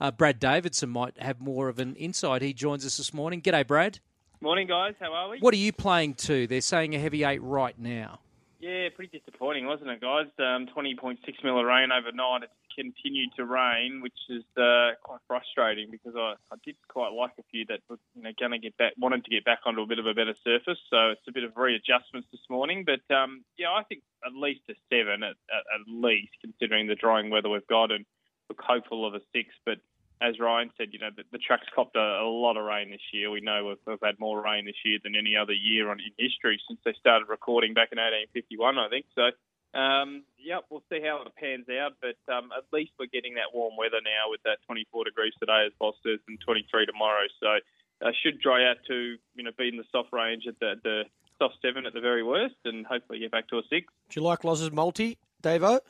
Uh, Brad Davidson might have more of an insight. He joins us this morning. G'day, Brad. Morning, guys. How are we? What are you playing to? They're saying a heavy eight right now. Yeah, pretty disappointing, wasn't it, guys? Um, 20.6 mil of rain overnight. It's continued to rain, which is uh, quite frustrating because I, I did quite like a few that were you know, going to get back, wanted to get back onto a bit of a better surface. So it's a bit of readjustments this morning. But um, yeah, I think at least a seven, at, at, at least, considering the drying weather we've got, and look hopeful of a six. But as Ryan said, you know, the, the track's copped a, a, lot of rain this year. We know we've, we've, had more rain this year than any other year on, in history since they started recording back in 1851, I think. So um, yep, we'll see how it pans out, but um, at least we're getting that warm weather now with that 24 degrees today, as says, and 23 tomorrow. So uh, should dry out to you know be in the soft range at the, the soft seven at the very worst, and hopefully get back to a six. Do you like Loz's multi, Davo?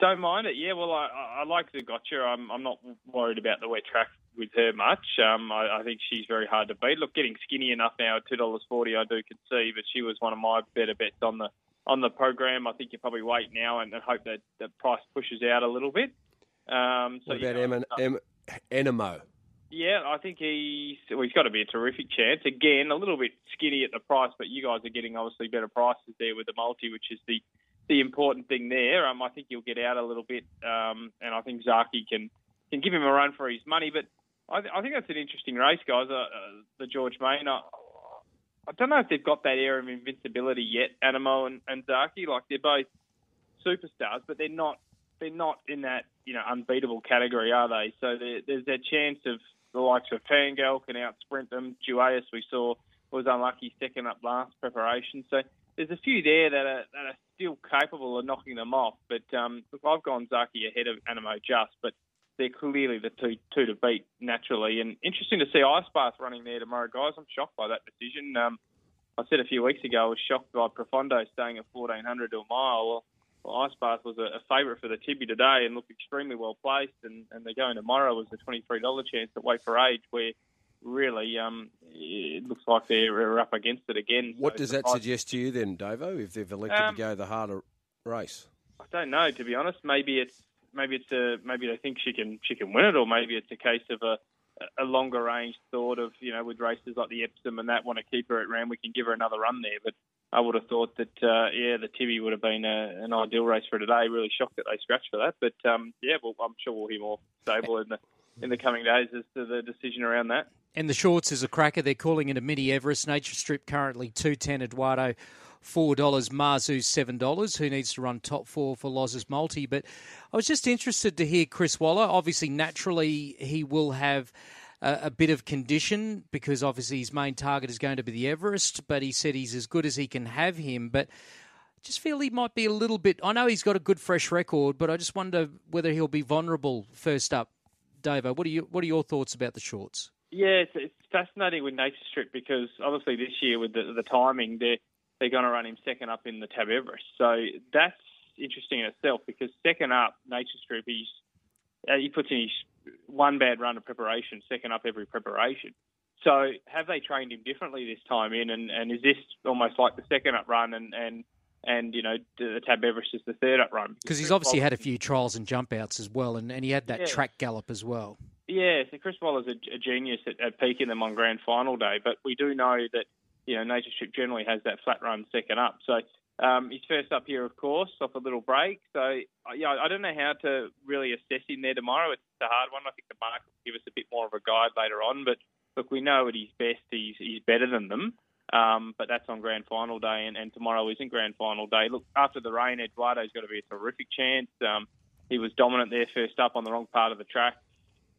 Don't mind it. Yeah, well, I, I like Zougotcha. I'm, I'm not worried about the wet track with her much. Um, I, I think she's very hard to beat. Look, getting skinny enough now at two dollars forty, I do concede, but she was one of my better bets on the on the program. I think you probably wait now and, hope that the price pushes out a little bit. Um, so what about you know, em- Anamoe? Yeah, I think he's well, he's got to be a terrific chance. Again, a little bit skinny at the price, but you guys are getting obviously better prices there with the multi, which is the the important thing there. Um, I think he'll get out a little bit, um, and I think Zaaki can can give him a run for his money. But I, th- I think that's an interesting race, guys. Uh, uh, the George Main. I, I don't know if they've got that air of invincibility yet, Anamoe and, and Zaaki. Like they're both superstars, but they're not they're not in that you know unbeatable category, are they? So there's that chance of the likes of Pangal can out sprint them. Duais we saw was unlucky second up last preparation. So there's a few there that are that are still capable of knocking them off. But um, look, I've gone Zaaki ahead of Anamoe just, but they're clearly the two two to beat naturally. And interesting to see Ice Bath running there tomorrow, guys. I'm shocked by that decision. Um, I said a few weeks ago I was shocked by Profondo staying at 1400 to a mile. Well, Ice Bath was a, a favourite for the Tibbie today and looked extremely well placed. And, and they're going tomorrow was a $23 chance at Weight for Age, where really um, it looks like they're up against it again. What so does that suggest to you then, Davo, if they've elected um, to go the harder race? I don't know, to be honest. Maybe it's maybe it's a maybe they think she can she can win it, or maybe it's a case of a a longer range thought of you know with races like the Epsom and that want to keep her at Ram, we can give her another run there. But I would have thought that uh, yeah, the Tibbie would have been a, an ideal race for today. Really shocked that they scratched for that, but um, yeah, well, I'm sure we'll hear more stable in the in the coming days as to the decision around that. And the shorts is a cracker. They're calling it a mini Everest. Nature Strip currently two ten. Eduardo four dollars. Mazu seven dollars. Who needs to run top four for Loz's multi? But I was just interested to hear Chris Waller. Obviously, naturally, he will have a, bit of condition because obviously his main target is going to be the Everest. But he said he's as good as he can have him. But I just feel he might be a little bit. I know he's got a good fresh record, but I just wonder whether he'll be vulnerable first up. Davo, what are you? What are your thoughts about the shorts? Yeah, it's, it's fascinating with Nature Strip because obviously this year with the, the timing, they're they're going to run him second up in the Tab Everest. So that's interesting in itself because second up, Nature Strip, he's, uh, he puts in his one bad run of preparation, second up every preparation. So have they trained him differently this time in, and, and is this almost like the second up run, and and and you know the Tab Everest is the third up run? Because he's obviously had a few trials and jump outs as well, and, and he had that yeah. track gallop as well. Yeah, so Chris Waller's a, a genius at, at peaking them on grand final day, but we do know that you know, Nature Strip generally has that flat run second up. So um, he's first up here, of course, off a little break. So uh, yeah, I don't know how to really assess him there tomorrow. It's a hard one. I think the market will give us a bit more of a guide later on. But look, we know at his best, he's he's better than them. Um, but that's on grand final day, and, and tomorrow isn't grand final day. Look, after the rain, Eduardo's got to be a terrific chance. Um, he was dominant there first up on the wrong part of the track.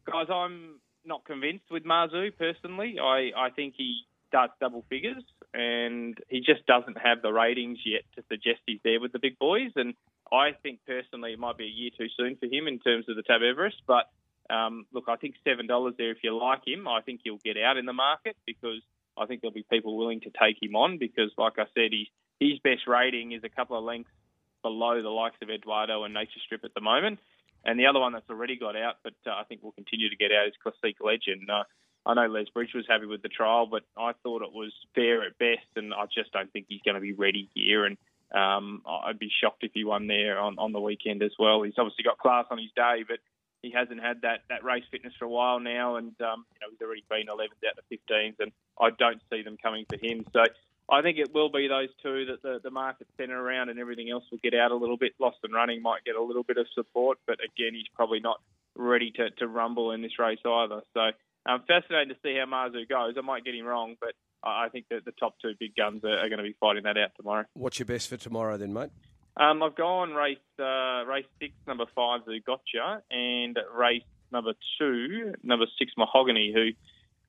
Guys, I'm not convinced with Mazu personally. I, I think he starts double figures, and he just doesn't have the ratings yet to suggest he's there with the big boys. And I think personally it might be a year too soon for him in terms of the Tab Everest. But um, look, I think seven dollars there if you like him. I think he'll get out in the market because I think there'll be people willing to take him on because, like I said, he's, his best rating is a couple of lengths below the likes of Eduardo and Nature Strip at the moment. And the other one that's already got out, but uh, I think will continue to get out, is Classique Legend. Uh, I know Les Bridge was happy with the trial, but I thought it was fair at best, and I just don't think he's going to be ready here. And um, I'd be shocked if he won there on, on the weekend as well. He's obviously got class on his day, but he hasn't had that, that race fitness for a while now, and um, you know he's already been 11th out of 15s, and I don't see them coming for him. So I think it will be those two that the, the market centre around, and everything else will get out a little bit. Lost and running might get a little bit of support, but again, he's probably not ready to, to rumble in this race either. So um, fascinating to see how Mazu goes. I might get him wrong, but I think that the top two big guns are, are going to be fighting that out tomorrow. What's your best for tomorrow then, mate? Um, I've gone race uh, race six, number five, Zougotcha, and race number two, number six, Mahogany, who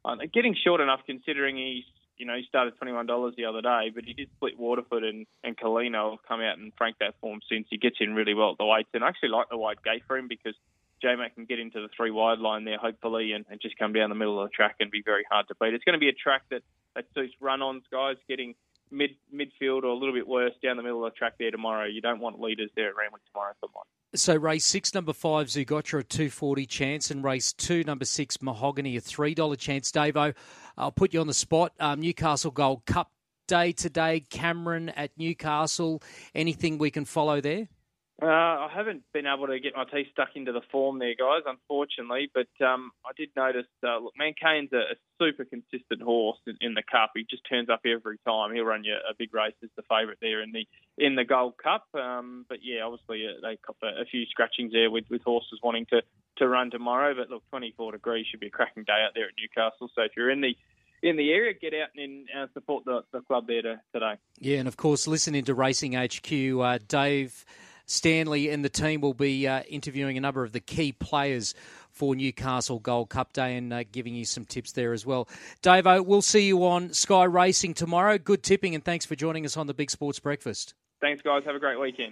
uh, getting short enough considering he's you know he started twenty one dollars the other day, but he did split Waterford and and Colino have come out and frank that form since he gets in really well at the weights, and I actually like the wide gate for him because J-Mac can get into the three wide line there, hopefully, and, and, just come down the middle of the track and be very hard to beat. It's going to be a track that, that suits run-ons, guys, getting mid midfield or a little bit worse down the middle of the track there tomorrow. You don't want leaders there at Randwick tomorrow for mine. So race six, number five, Zougotcha a two forty chance, and race two, number six, Mahogany a three dollar chance. Davo, I'll put you on the spot. Um, Newcastle Gold Cup day today. Cameron at Newcastle. Anything we can follow there? Uh, I haven't been able to get my teeth stuck into the form there, guys, unfortunately. But um, I did notice, uh, look, Mancane's a, a super consistent horse in, in, the Cup. He just turns up every time. He'll run you a big race as the favourite there in the in the Gold Cup. Um, but yeah, obviously uh, they got a, a, few scratchings there with, with horses wanting to, to run tomorrow. But look, 24 degrees should be a cracking day out there at Newcastle. So if you're in the in the area, get out and uh, support the, the club there to, today. Yeah, and of course, listening to Racing HQ, uh, Dave. Stanley and the team will be uh, interviewing a number of the key players for Newcastle Gold Cup Day and uh, giving you some tips there as well. Davo, we'll see you on Sky Racing tomorrow. Good tipping and thanks for joining us on the Big Sports Breakfast. Thanks, guys. Have a great weekend.